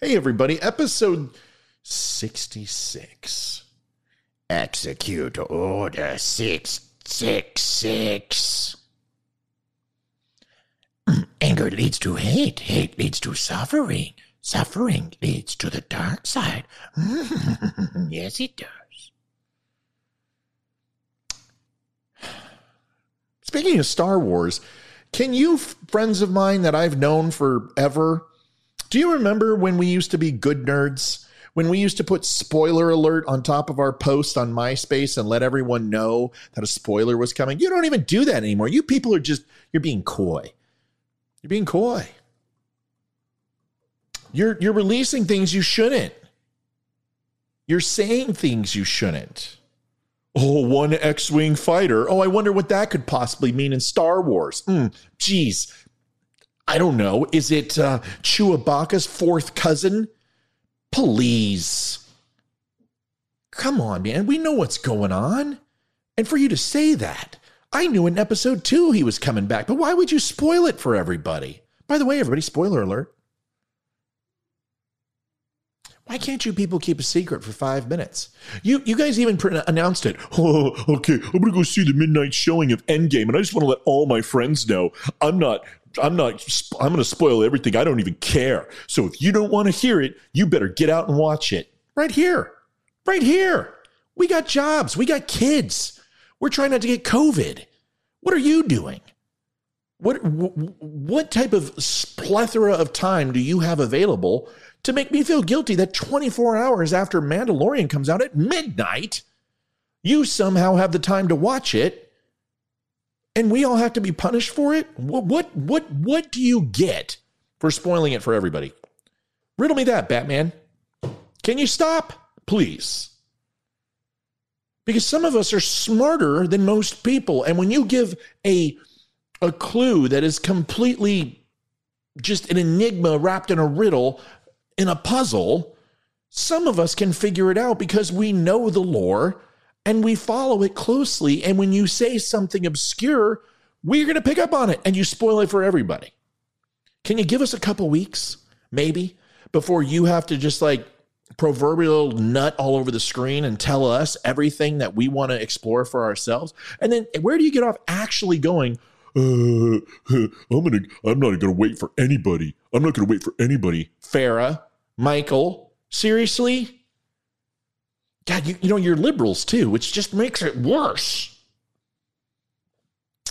Hey, everybody, episode 66. Execute Order 666. Anger leads to hate. Hate leads to suffering. Suffering leads to the dark side. yes, it does. Speaking of Star Wars, can you, friends of mine that I've known forever, do you remember when we used to be good nerds? When we used to put spoiler alert on top of our post on MySpace and let everyone know that a spoiler was coming? You don't even do that anymore. You people are just, you're being coy. You're being coy. You're you're releasing things you shouldn't. You're saying things you shouldn't. Oh, one X-wing fighter. Oh, I wonder what that could possibly mean in Star Wars. Mm, geez, I don't know. Is it uh, Chewbacca's fourth cousin? Please, come on, man. We know what's going on, and for you to say that, I knew in episode two he was coming back, but why would you spoil it for everybody? By the way, everybody, spoiler alert. Why can't you people keep a secret for five minutes? You you guys even announced it. Oh, okay, I'm gonna go see the midnight showing of Endgame, and I just want to let all my friends know I'm not. I'm not. I'm gonna spoil everything. I don't even care. So if you don't want to hear it, you better get out and watch it right here, right here. We got jobs. We got kids. We're trying not to get COVID. What are you doing? What what type of plethora of time do you have available to make me feel guilty that 24 hours after Mandalorian comes out at midnight, you somehow have the time to watch it and we all have to be punished for it? What what what what do you get for spoiling it for everybody? Riddle me that, Batman. Can you stop? Please because some of us are smarter than most people. And when you give a, a clue that is completely just an enigma wrapped in a riddle, in a puzzle, some of us can figure it out because we know the lore and we follow it closely. And when you say something obscure, we're going to pick up on it and you spoil it for everybody. Can you give us a couple weeks, maybe, before you have to just like proverbial nut all over the screen and tell us everything that we want to explore for ourselves? And then where do you get off actually going, uh, I'm gonna I'm not gonna wait for anybody. I'm not gonna wait for anybody. Farah, Michael, seriously? God, you, you know, you're liberals too, which just makes it worse.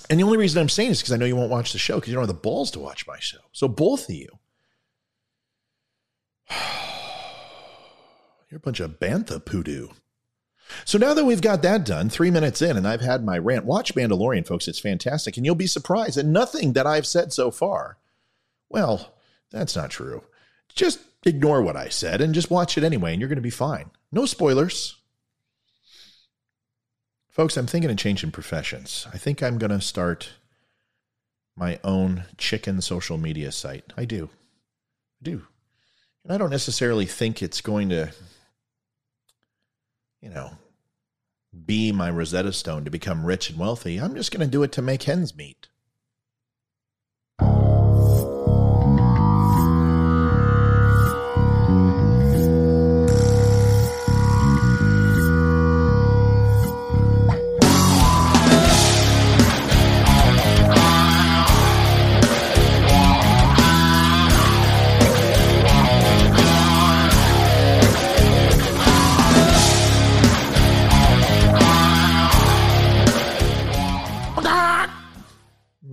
And the only reason I'm saying this is because I know you won't watch the show because you don't have the balls to watch my show. So both of you. You're a bunch of bantha poodoo. So now that we've got that done, three minutes in, and I've had my rant, watch Mandalorian, folks. It's fantastic. And you'll be surprised at nothing that I've said so far. Well, that's not true. Just ignore what I said and just watch it anyway, and you're going to be fine. No spoilers. Folks, I'm thinking of changing professions. I think I'm going to start my own chicken social media site. I do. I do. And I don't necessarily think it's going to you know, be my Rosetta Stone to become rich and wealthy. I'm just going to do it to make hens meet.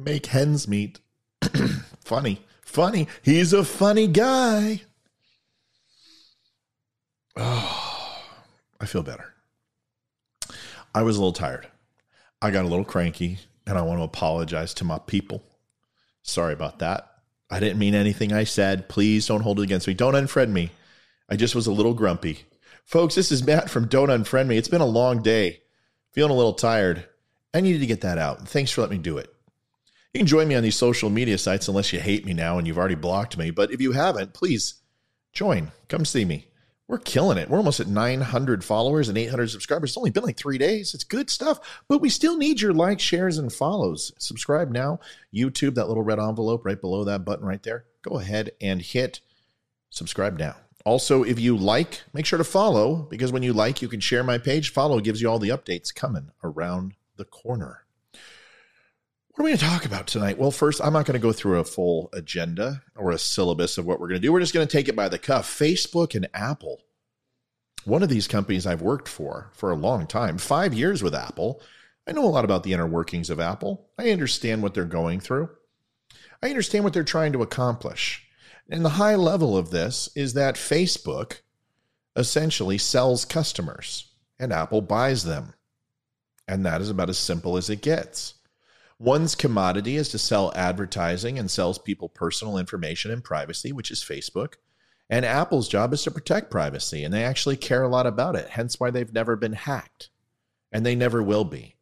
Make hens meet. funny, funny. He's a funny guy. Oh, I feel better. I was a little tired. I got a little cranky, and I want to apologize to my people. Sorry about that. I didn't mean anything I said. Please don't hold it against me. Don't unfriend me. I just was a little grumpy. Folks, this is Matt from Don't Unfriend Me. It's been a long day. Feeling a little tired. I needed to get that out. Thanks for letting me do it. You can join me on these social media sites unless you hate me now and you've already blocked me. But if you haven't, please join. Come see me. We're killing it. We're almost at 900 followers and 800 subscribers. It's only been like three days. It's good stuff, but we still need your likes, shares, and follows. Subscribe now. YouTube, that little red envelope right below that button right there. Go ahead and hit subscribe now. Also, if you like, make sure to follow because when you like, you can share my page. Follow gives you all the updates coming around the corner. What are we going to talk about tonight? Well, first, I'm not going to go through a full agenda or a syllabus of what we're going to do. We're just going to take it by the cuff. Facebook and Apple. One of these companies I've worked for for a long time, five years with Apple. I know a lot about the inner workings of Apple. I understand what they're going through. I understand what they're trying to accomplish. And the high level of this is that Facebook essentially sells customers and Apple buys them. And that is about as simple as it gets. One's commodity is to sell advertising and sells people personal information and privacy, which is Facebook. And Apple's job is to protect privacy, and they actually care a lot about it, hence why they've never been hacked. And they never will be.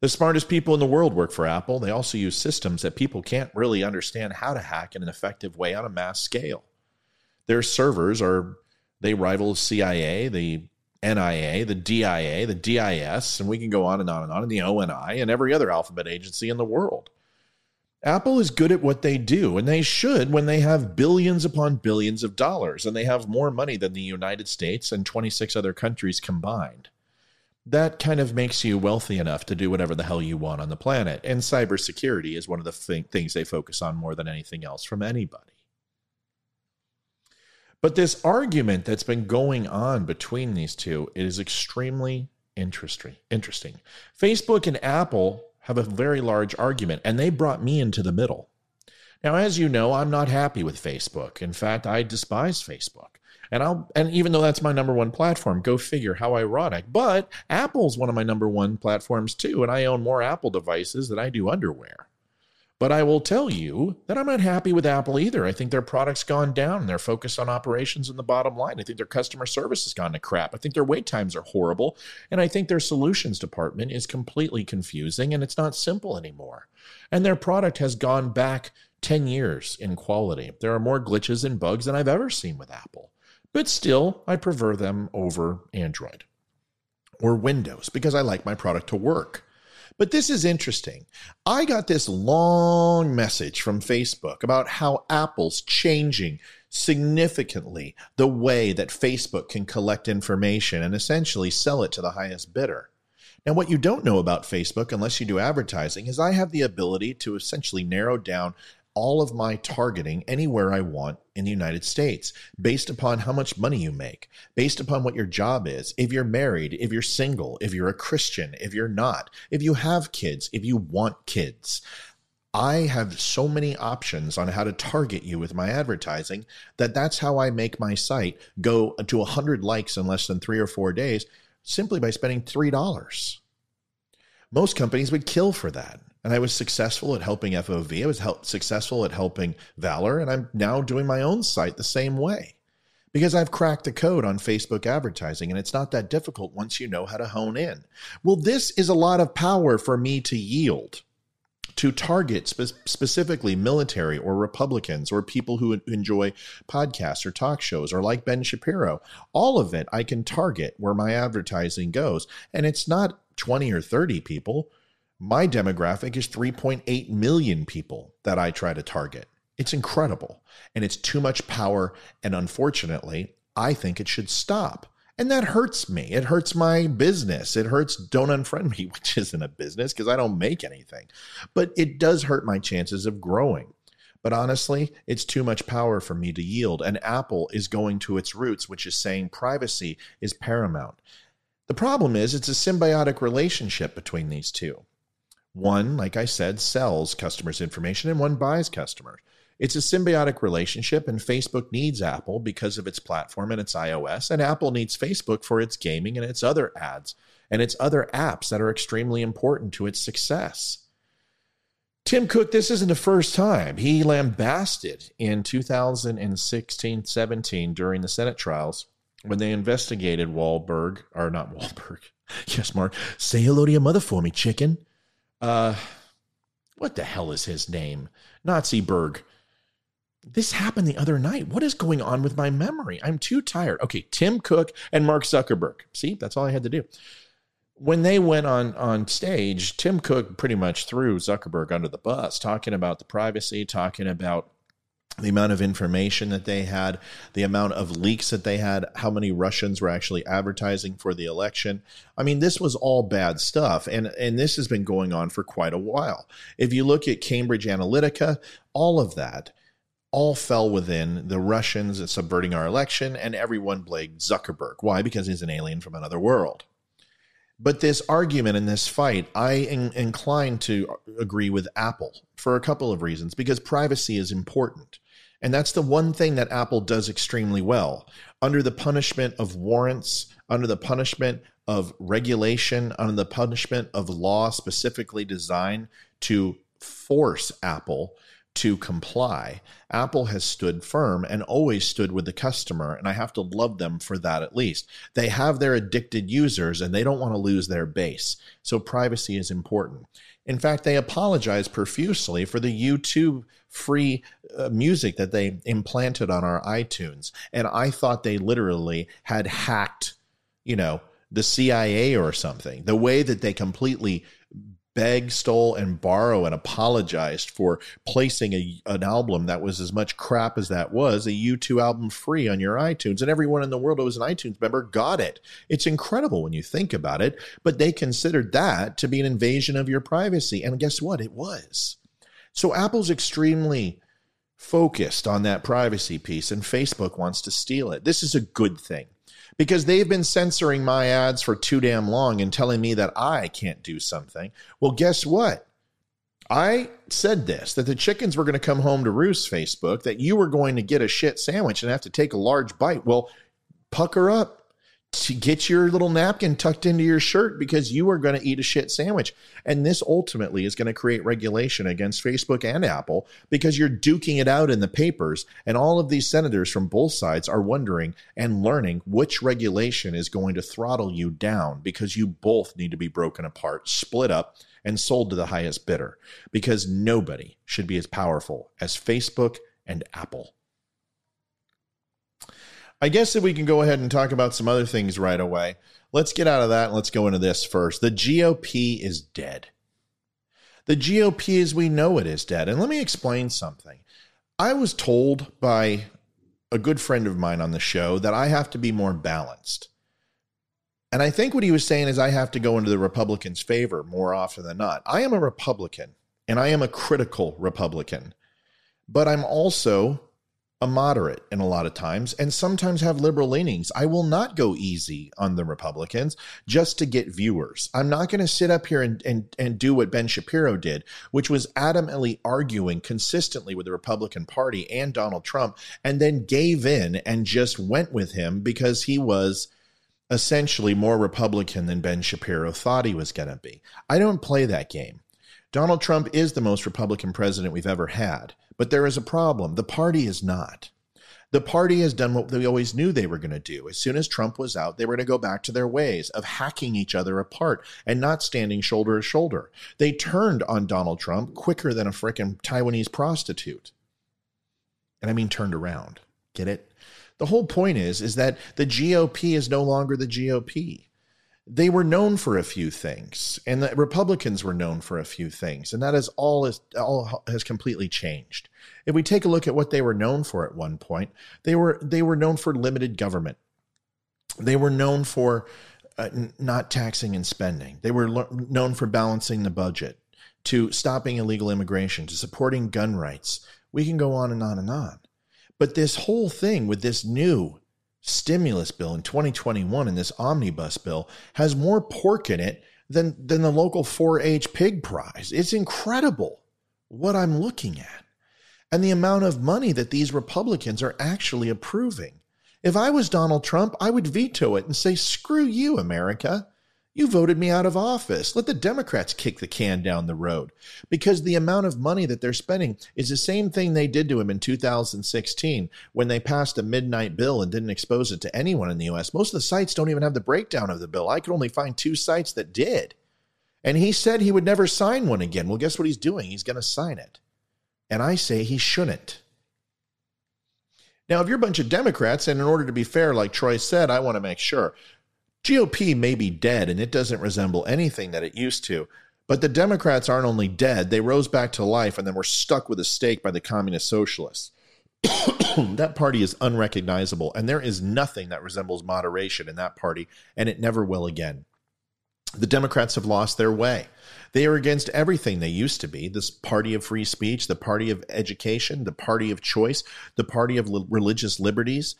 The smartest people in the world work for Apple. They also use systems that people can't really understand how to hack in an effective way on a mass scale. Their servers are, they rival CIA, the NIA, the DIA, the DIS, and we can go on and on and on, and the ONI, and every other alphabet agency in the world. Apple is good at what they do, and they should when they have billions upon billions of dollars, and they have more money than the United States and 26 other countries combined. That kind of makes you wealthy enough to do whatever the hell you want on the planet. And cybersecurity is one of the th- things they focus on more than anything else from anybody. But this argument that's been going on between these two is extremely interesting. Interesting. Facebook and Apple have a very large argument, and they brought me into the middle. Now, as you know, I'm not happy with Facebook. In fact, I despise Facebook. And I'll and even though that's my number one platform, go figure how ironic. But Apple's one of my number one platforms too, and I own more Apple devices than I do underwear. But I will tell you that I'm not happy with Apple either. I think their product's gone down. They're focused on operations and the bottom line. I think their customer service has gone to crap. I think their wait times are horrible. And I think their solutions department is completely confusing and it's not simple anymore. And their product has gone back 10 years in quality. There are more glitches and bugs than I've ever seen with Apple. But still, I prefer them over Android or Windows because I like my product to work. But this is interesting. I got this long message from Facebook about how Apple's changing significantly the way that Facebook can collect information and essentially sell it to the highest bidder. Now, what you don't know about Facebook, unless you do advertising, is I have the ability to essentially narrow down all of my targeting anywhere I want in the United States based upon how much money you make, based upon what your job is, if you're married, if you're single, if you're a Christian, if you're not, if you have kids, if you want kids. I have so many options on how to target you with my advertising that that's how I make my site go to 100 likes in less than 3 or 4 days simply by spending $3. Most companies would kill for that and I was successful at helping FOV. I was help, successful at helping Valor, and I'm now doing my own site the same way because I've cracked the code on Facebook advertising, and it's not that difficult once you know how to hone in. Well, this is a lot of power for me to yield to target spe- specifically military or Republicans or people who enjoy podcasts or talk shows or like Ben Shapiro. All of it I can target where my advertising goes. And it's not 20 or 30 people. My demographic is 3.8 million people that I try to target. It's incredible and it's too much power. And unfortunately, I think it should stop. And that hurts me. It hurts my business. It hurts Don't Unfriend Me, which isn't a business because I don't make anything. But it does hurt my chances of growing. But honestly, it's too much power for me to yield. And Apple is going to its roots, which is saying privacy is paramount. The problem is it's a symbiotic relationship between these two. One, like I said, sells customers information and one buys customers. It's a symbiotic relationship, and Facebook needs Apple because of its platform and its iOS, and Apple needs Facebook for its gaming and its other ads and its other apps that are extremely important to its success. Tim Cook, this isn't the first time. He lambasted in 2016 17 during the Senate trials when they investigated Wahlberg, or not Wahlberg. Yes, Mark. Say hello to your mother for me, chicken. Uh, what the hell is his name? Nazi Berg. This happened the other night. What is going on with my memory? I'm too tired. Okay, Tim Cook and Mark Zuckerberg. See, that's all I had to do when they went on on stage, Tim Cook pretty much threw Zuckerberg under the bus, talking about the privacy, talking about the amount of information that they had, the amount of leaks that they had, how many Russians were actually advertising for the election. I mean, this was all bad stuff, and and this has been going on for quite a while. If you look at Cambridge Analytica, all of that all fell within the Russians subverting our election, and everyone blamed Zuckerberg. Why? Because he's an alien from another world. But this argument and this fight, I am inclined to agree with Apple for a couple of reasons because privacy is important. And that's the one thing that Apple does extremely well. Under the punishment of warrants, under the punishment of regulation, under the punishment of law specifically designed to force Apple to comply. Apple has stood firm and always stood with the customer, and I have to love them for that at least. They have their addicted users and they don't want to lose their base. So privacy is important. In fact, they apologize profusely for the U2 free uh, music that they implanted on our iTunes. And I thought they literally had hacked, you know, the CIA or something. The way that they completely beg, stole, and borrow and apologized for placing a, an album that was as much crap as that was, a U2 album free on your iTunes. And everyone in the world who was an iTunes member got it. It's incredible when you think about it, but they considered that to be an invasion of your privacy. And guess what? It was. So Apple's extremely focused on that privacy piece, and Facebook wants to steal it. This is a good thing because they've been censoring my ads for too damn long and telling me that I can't do something. Well, guess what? I said this that the chickens were going to come home to roost, Facebook, that you were going to get a shit sandwich and have to take a large bite. Well, pucker up to get your little napkin tucked into your shirt because you are going to eat a shit sandwich. And this ultimately is going to create regulation against Facebook and Apple because you're duking it out in the papers. And all of these senators from both sides are wondering and learning which regulation is going to throttle you down because you both need to be broken apart, split up, and sold to the highest bidder because nobody should be as powerful as Facebook and Apple. I guess if we can go ahead and talk about some other things right away, let's get out of that and let's go into this first. The GOP is dead. The GOP as we know it is dead. And let me explain something. I was told by a good friend of mine on the show that I have to be more balanced. And I think what he was saying is I have to go into the Republicans' favor more often than not. I am a Republican and I am a critical Republican, but I'm also a moderate in a lot of times and sometimes have liberal leanings. I will not go easy on the Republicans just to get viewers. I'm not going to sit up here and, and, and do what Ben Shapiro did, which was adamantly arguing consistently with the Republican Party and Donald Trump, and then gave in and just went with him because he was essentially more Republican than Ben Shapiro thought he was going to be. I don't play that game. Donald Trump is the most Republican president we've ever had. But there is a problem. The party is not. The party has done what they always knew they were going to do. As soon as Trump was out, they were going to go back to their ways of hacking each other apart and not standing shoulder to shoulder. They turned on Donald Trump quicker than a frickin' Taiwanese prostitute. And I mean turned around. Get it? The whole point is is that the GOP is no longer the GOP they were known for a few things, and the Republicans were known for a few things, and that is all is all has completely changed. If we take a look at what they were known for at one point, they were they were known for limited government. They were known for uh, not taxing and spending. They were lo- known for balancing the budget, to stopping illegal immigration, to supporting gun rights. We can go on and on and on. But this whole thing with this new stimulus bill in 2021 and this omnibus bill has more pork in it than, than the local 4 H pig prize. It's incredible what I'm looking at and the amount of money that these Republicans are actually approving. If I was Donald Trump, I would veto it and say, screw you, America. You voted me out of office. Let the Democrats kick the can down the road because the amount of money that they're spending is the same thing they did to him in 2016 when they passed a midnight bill and didn't expose it to anyone in the US. Most of the sites don't even have the breakdown of the bill. I could only find two sites that did. And he said he would never sign one again. Well, guess what he's doing? He's going to sign it. And I say he shouldn't. Now, if you're a bunch of Democrats, and in order to be fair, like Troy said, I want to make sure GOP may be dead and it doesn't resemble anything that it used to. But the Democrats aren't only dead, they rose back to life and then were stuck with a stake by the communist socialists. that party is unrecognizable, and there is nothing that resembles moderation in that party, and it never will again. The Democrats have lost their way. They are against everything they used to be this party of free speech, the party of education, the party of choice, the party of religious liberties.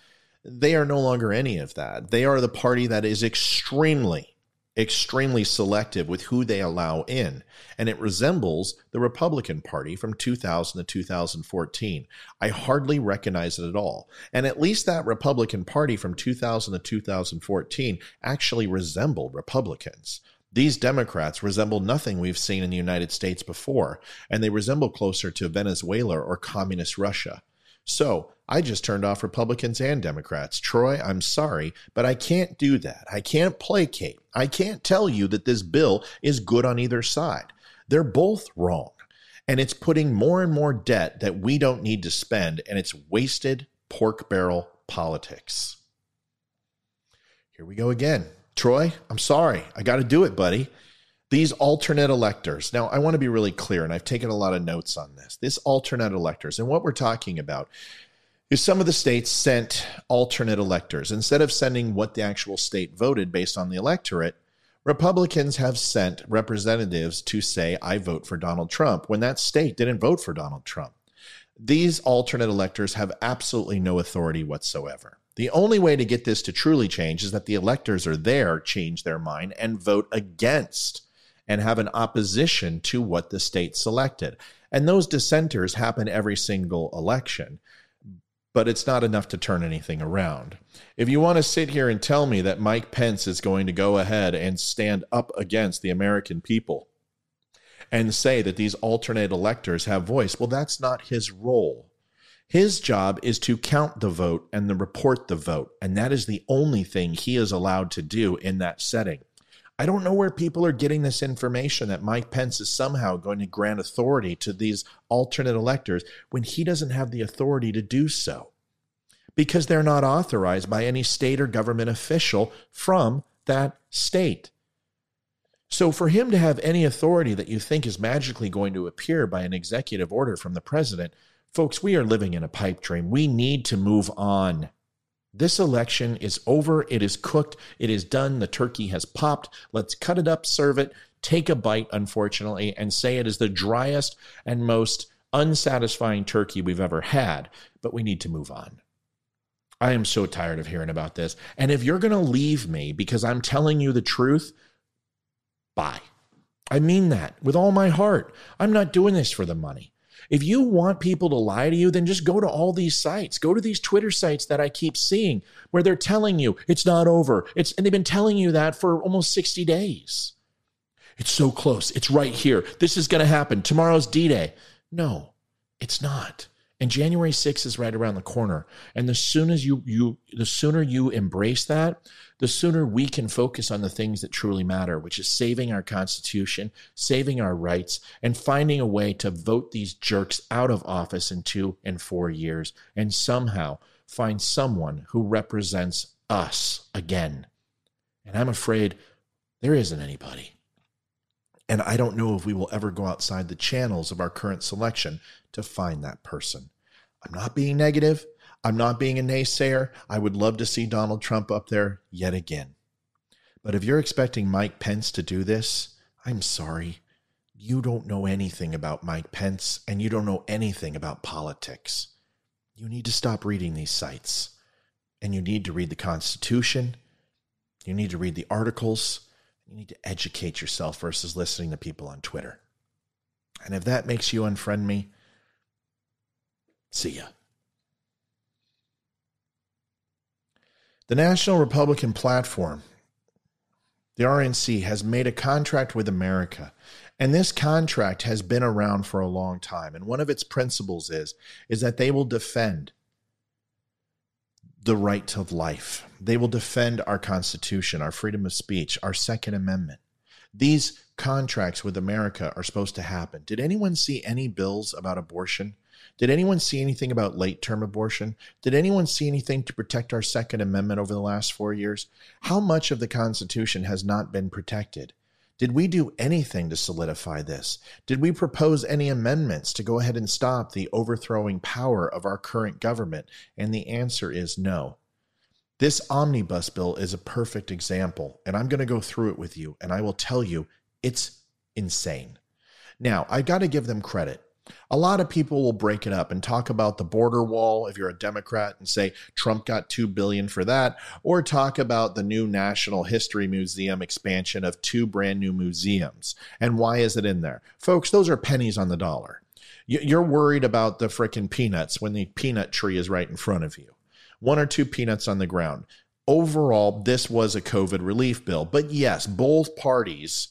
They are no longer any of that. They are the party that is extremely, extremely selective with who they allow in. And it resembles the Republican Party from 2000 to 2014. I hardly recognize it at all. And at least that Republican Party from 2000 to 2014 actually resembled Republicans. These Democrats resemble nothing we've seen in the United States before, and they resemble closer to Venezuela or communist Russia. So I just turned off Republicans and Democrats. Troy, I'm sorry, but I can't do that. I can't placate. I can't tell you that this bill is good on either side. They're both wrong. And it's putting more and more debt that we don't need to spend, and it's wasted pork barrel politics. Here we go again. Troy, I'm sorry. I got to do it, buddy. These alternate electors. Now, I want to be really clear, and I've taken a lot of notes on this. This alternate electors, and what we're talking about is some of the states sent alternate electors. Instead of sending what the actual state voted based on the electorate, Republicans have sent representatives to say, I vote for Donald Trump, when that state didn't vote for Donald Trump. These alternate electors have absolutely no authority whatsoever. The only way to get this to truly change is that the electors are there, change their mind, and vote against and have an opposition to what the state selected. And those dissenters happen every single election. But it's not enough to turn anything around. If you want to sit here and tell me that Mike Pence is going to go ahead and stand up against the American people and say that these alternate electors have voice, well, that's not his role. His job is to count the vote and then report the vote. And that is the only thing he is allowed to do in that setting. I don't know where people are getting this information that Mike Pence is somehow going to grant authority to these alternate electors when he doesn't have the authority to do so because they're not authorized by any state or government official from that state. So, for him to have any authority that you think is magically going to appear by an executive order from the president Folks, we are living in a pipe dream. We need to move on. This election is over. It is cooked. It is done. The turkey has popped. Let's cut it up, serve it, take a bite, unfortunately, and say it is the driest and most unsatisfying turkey we've ever had. But we need to move on. I am so tired of hearing about this. And if you're going to leave me because I'm telling you the truth, bye. I mean that with all my heart. I'm not doing this for the money. If you want people to lie to you, then just go to all these sites. Go to these Twitter sites that I keep seeing where they're telling you it's not over. It's and they've been telling you that for almost 60 days. It's so close. It's right here. This is going to happen. Tomorrow's D-Day. No, it's not. And January 6th is right around the corner. And the soon as you you the sooner you embrace that, the sooner we can focus on the things that truly matter, which is saving our Constitution, saving our rights, and finding a way to vote these jerks out of office in two and four years and somehow find someone who represents us again. And I'm afraid there isn't anybody. And I don't know if we will ever go outside the channels of our current selection to find that person. I'm not being negative. I'm not being a naysayer. I would love to see Donald Trump up there yet again. But if you're expecting Mike Pence to do this, I'm sorry. You don't know anything about Mike Pence and you don't know anything about politics. You need to stop reading these sites. And you need to read the Constitution. You need to read the articles. You need to educate yourself versus listening to people on Twitter. And if that makes you unfriend me, see ya. The National Republican Platform the RNC has made a contract with America. And this contract has been around for a long time. And one of its principles is, is that they will defend the right of life. They will defend our Constitution, our freedom of speech, our Second Amendment. These contracts with America are supposed to happen. Did anyone see any bills about abortion? Did anyone see anything about late term abortion? Did anyone see anything to protect our Second Amendment over the last four years? How much of the Constitution has not been protected? Did we do anything to solidify this? Did we propose any amendments to go ahead and stop the overthrowing power of our current government? And the answer is no. This omnibus bill is a perfect example, and I'm going to go through it with you, and I will tell you it's insane. Now, I got to give them credit. A lot of people will break it up and talk about the border wall if you're a Democrat and say Trump got 2 billion for that or talk about the new National History Museum expansion of two brand new museums and why is it in there? Folks, those are pennies on the dollar. You're worried about the frickin' peanuts when the peanut tree is right in front of you. One or two peanuts on the ground. Overall, this was a COVID relief bill. But yes, both parties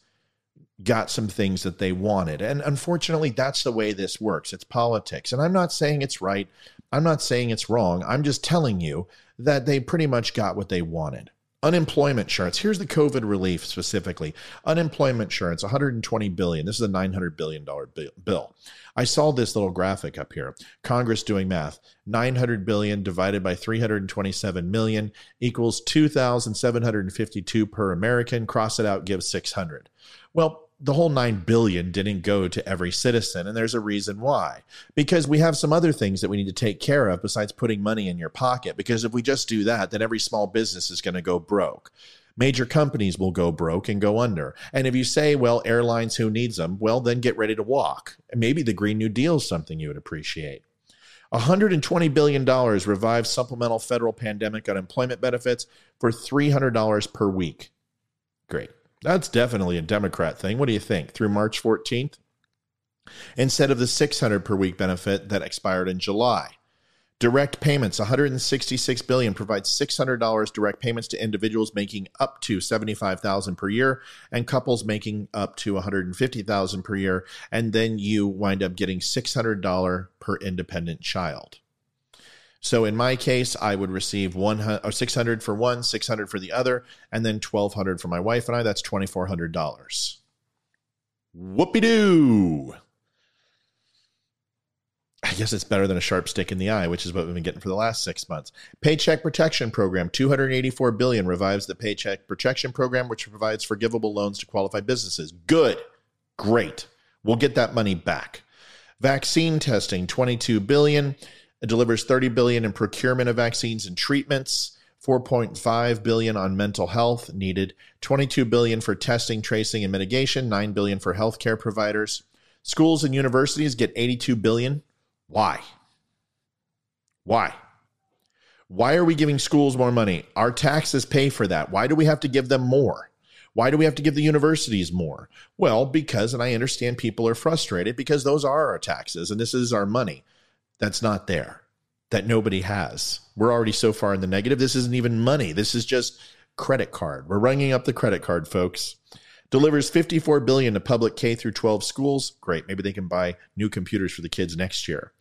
got some things that they wanted. And unfortunately, that's the way this works. It's politics. And I'm not saying it's right. I'm not saying it's wrong. I'm just telling you that they pretty much got what they wanted. Unemployment insurance. Here's the COVID relief specifically. Unemployment insurance, 120 billion. This is a 900 billion dollar bill. I saw this little graphic up here. Congress doing math. 900 billion divided by 327 million equals 2,752 per American. Cross it out, gives 600. Well, the whole 9 billion didn't go to every citizen and there's a reason why. Because we have some other things that we need to take care of besides putting money in your pocket because if we just do that then every small business is going to go broke. Major companies will go broke and go under. And if you say well airlines who needs them? Well then get ready to walk. Maybe the green new deal is something you would appreciate. $120 billion revives supplemental federal pandemic unemployment benefits for $300 per week. Great that's definitely a Democrat thing. What do you think? Through March 14th? Instead of the 600 per week benefit that expired in July. Direct payments, 166 billion provides $600 direct payments to individuals making up to 75,000 per year and couples making up to 150,000 per year and then you wind up getting $600 per independent child. So in my case, I would receive one or 600 for one, 600 for the other, and then 1200 for my wife and I. That's $2,400. Whoopie doo. I guess it's better than a sharp stick in the eye, which is what we've been getting for the last six months. Paycheck Protection Program, 284 billion revives the Paycheck Protection Program, which provides forgivable loans to qualified businesses. Good, great. We'll get that money back. Vaccine testing, 22 billion. It delivers 30 billion in procurement of vaccines and treatments, 4.5 billion on mental health needed, 22 billion for testing, tracing and mitigation, 9 billion for healthcare providers. Schools and universities get 82 billion. Why? Why? Why are we giving schools more money? Our taxes pay for that. Why do we have to give them more? Why do we have to give the universities more? Well, because, and I understand people are frustrated because those are our taxes and this is our money that's not there, that nobody has. We're already so far in the negative. This isn't even money. This is just credit card. We're running up the credit card, folks. Delivers 54 billion to public K through 12 schools. Great. Maybe they can buy new computers for the kids next year.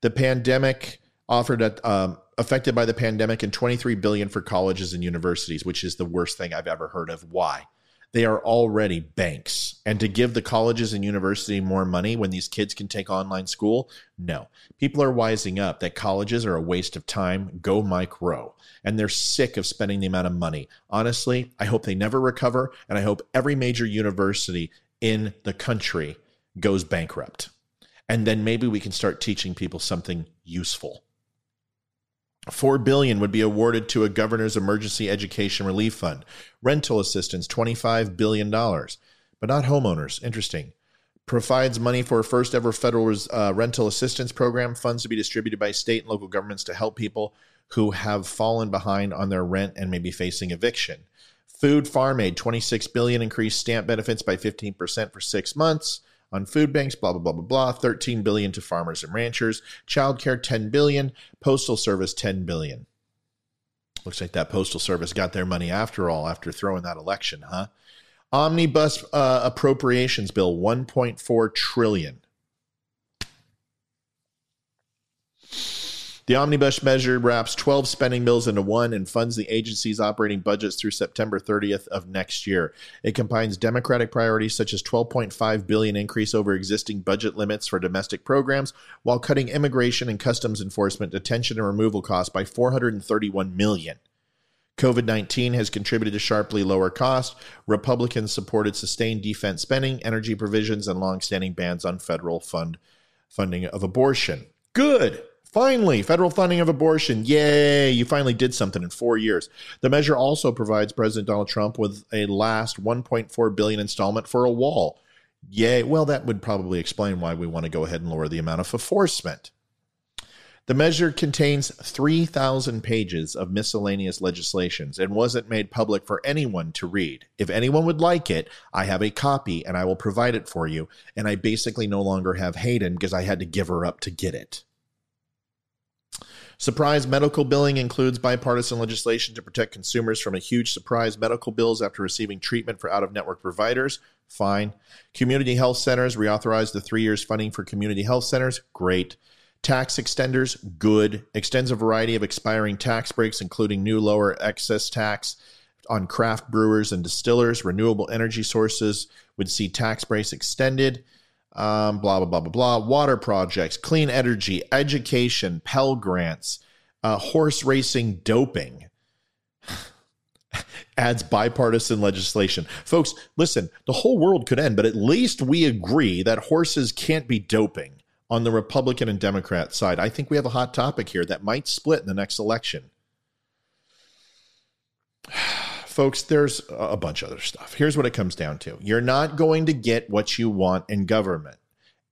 The pandemic offered at, um, affected by the pandemic and 23 billion for colleges and universities, which is the worst thing I've ever heard of. Why? They are already banks. And to give the colleges and university more money when these kids can take online school, no. People are wising up that colleges are a waste of time. Go Mike Rowe. And they're sick of spending the amount of money. Honestly, I hope they never recover. And I hope every major university in the country goes bankrupt. And then maybe we can start teaching people something useful. 4 billion would be awarded to a governor's emergency education relief fund. Rental assistance 25 billion dollars, but not homeowners. Interesting. Provides money for a first ever federal uh, rental assistance program, funds to be distributed by state and local governments to help people who have fallen behind on their rent and may be facing eviction. Food farm aid 26 billion increased stamp benefits by 15% for 6 months on food banks, blah, blah, blah, blah, blah. 13 billion to farmers and ranchers. Childcare, 10 billion. Postal service, 10 billion. Looks like that postal service got their money after all, after throwing that election, huh? Omnibus uh, appropriations bill, 1.4 trillion. The omnibus measure wraps 12 spending bills into one and funds the agency's operating budgets through September 30th of next year. It combines democratic priorities such as 12.5 billion increase over existing budget limits for domestic programs while cutting immigration and customs enforcement detention and removal costs by 431 million. COVID 19 has contributed to sharply lower costs. Republicans supported sustained defense spending, energy provisions, and longstanding bans on federal fund funding of abortion. Good. Finally, federal funding of abortion. Yay, you finally did something in 4 years. The measure also provides President Donald Trump with a last 1.4 billion installment for a wall. Yay. Well, that would probably explain why we want to go ahead and lower the amount of enforcement. The measure contains 3,000 pages of miscellaneous legislations and wasn't made public for anyone to read. If anyone would like it, I have a copy and I will provide it for you. And I basically no longer have Hayden because I had to give her up to get it. Surprise medical billing includes bipartisan legislation to protect consumers from a huge surprise medical bills after receiving treatment for out of network providers. Fine. Community health centers reauthorize the three years funding for community health centers. Great. Tax extenders, good. Extends a variety of expiring tax breaks, including new lower excess tax on craft brewers and distillers. Renewable energy sources would see tax breaks extended um, blah, blah, blah, blah, blah. Water projects, clean energy, education, Pell Grants, uh, horse racing doping. adds bipartisan legislation. Folks, listen, the whole world could end, but at least we agree that horses can't be doping on the Republican and Democrat side. I think we have a hot topic here that might split in the next election. folks, there's a bunch of other stuff. Here's what it comes down to you're not going to get what you want in government.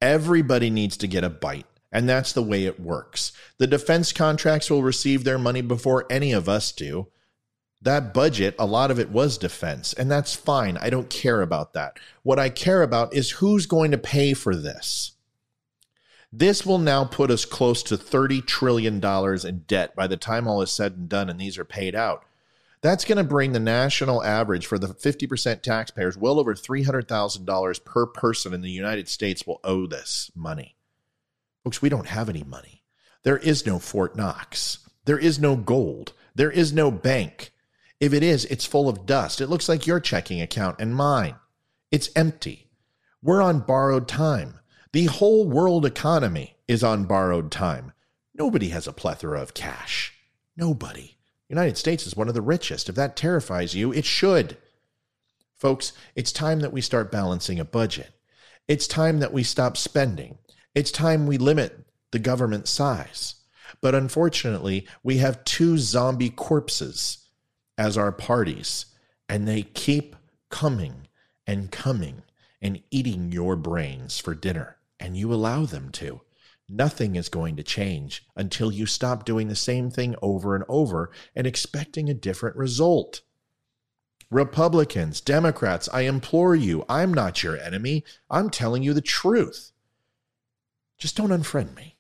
Everybody needs to get a bite. And that's the way it works. The defense contracts will receive their money before any of us do. That budget, a lot of it was defense, and that's fine. I don't care about that. What I care about is who's going to pay for this. This will now put us close to $30 trillion in debt by the time all is said and done and these are paid out. That's going to bring the national average for the 50% taxpayers well over $300,000 per person in the United States will owe this money. Folks, we don't have any money. There is no Fort Knox. There is no gold. There is no bank. If it is, it's full of dust. It looks like your checking account and mine. It's empty. We're on borrowed time. The whole world economy is on borrowed time. Nobody has a plethora of cash. Nobody. United States is one of the richest. If that terrifies you, it should. Folks, it's time that we start balancing a budget. It's time that we stop spending. It's time we limit the government size. But unfortunately, we have two zombie corpses as our parties, and they keep coming and coming and eating your brains for dinner, and you allow them to. Nothing is going to change until you stop doing the same thing over and over and expecting a different result. Republicans, Democrats, I implore you, I'm not your enemy. I'm telling you the truth. Just don't unfriend me.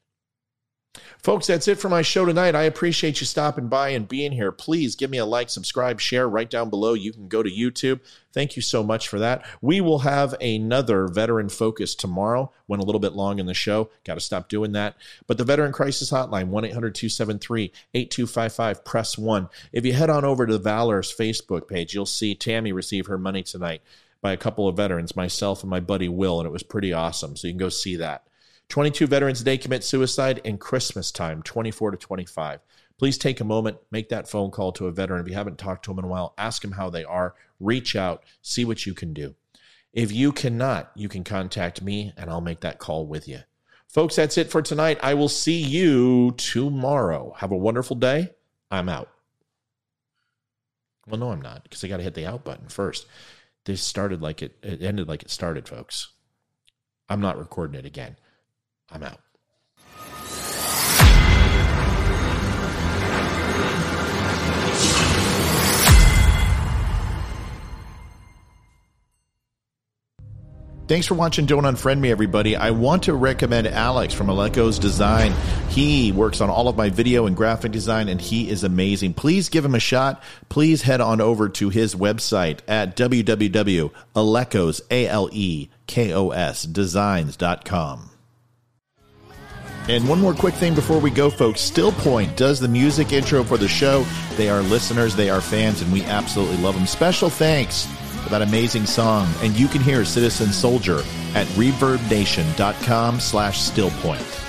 Folks, that's it for my show tonight. I appreciate you stopping by and being here. Please give me a like, subscribe, share right down below. You can go to YouTube. Thank you so much for that. We will have another veteran focus tomorrow. Went a little bit long in the show. Got to stop doing that. But the Veteran Crisis Hotline, 1 800 273 8255, press 1. If you head on over to the Valor's Facebook page, you'll see Tammy receive her money tonight by a couple of veterans, myself and my buddy Will, and it was pretty awesome. So you can go see that. 22 veterans day commit suicide in Christmas time, 24 to 25. Please take a moment, make that phone call to a veteran. If you haven't talked to them in a while, ask them how they are, reach out, see what you can do. If you cannot, you can contact me and I'll make that call with you. Folks, that's it for tonight. I will see you tomorrow. Have a wonderful day. I'm out. Well, no, I'm not because I got to hit the out button first. This started like it, it ended like it started, folks. I'm not recording it again. I'm out. Thanks for watching Don't Unfriend Me, everybody. I want to recommend Alex from Aleko's Design. He works on all of my video and graphic design, and he is amazing. Please give him a shot. Please head on over to his website at www.alekos, A-L-E-K-O-S. And one more quick thing before we go, folks. Still Point does the music intro for the show. They are listeners, they are fans, and we absolutely love them. Special thanks for that amazing song. And you can hear Citizen Soldier at reverbnation.com slash stillpoint.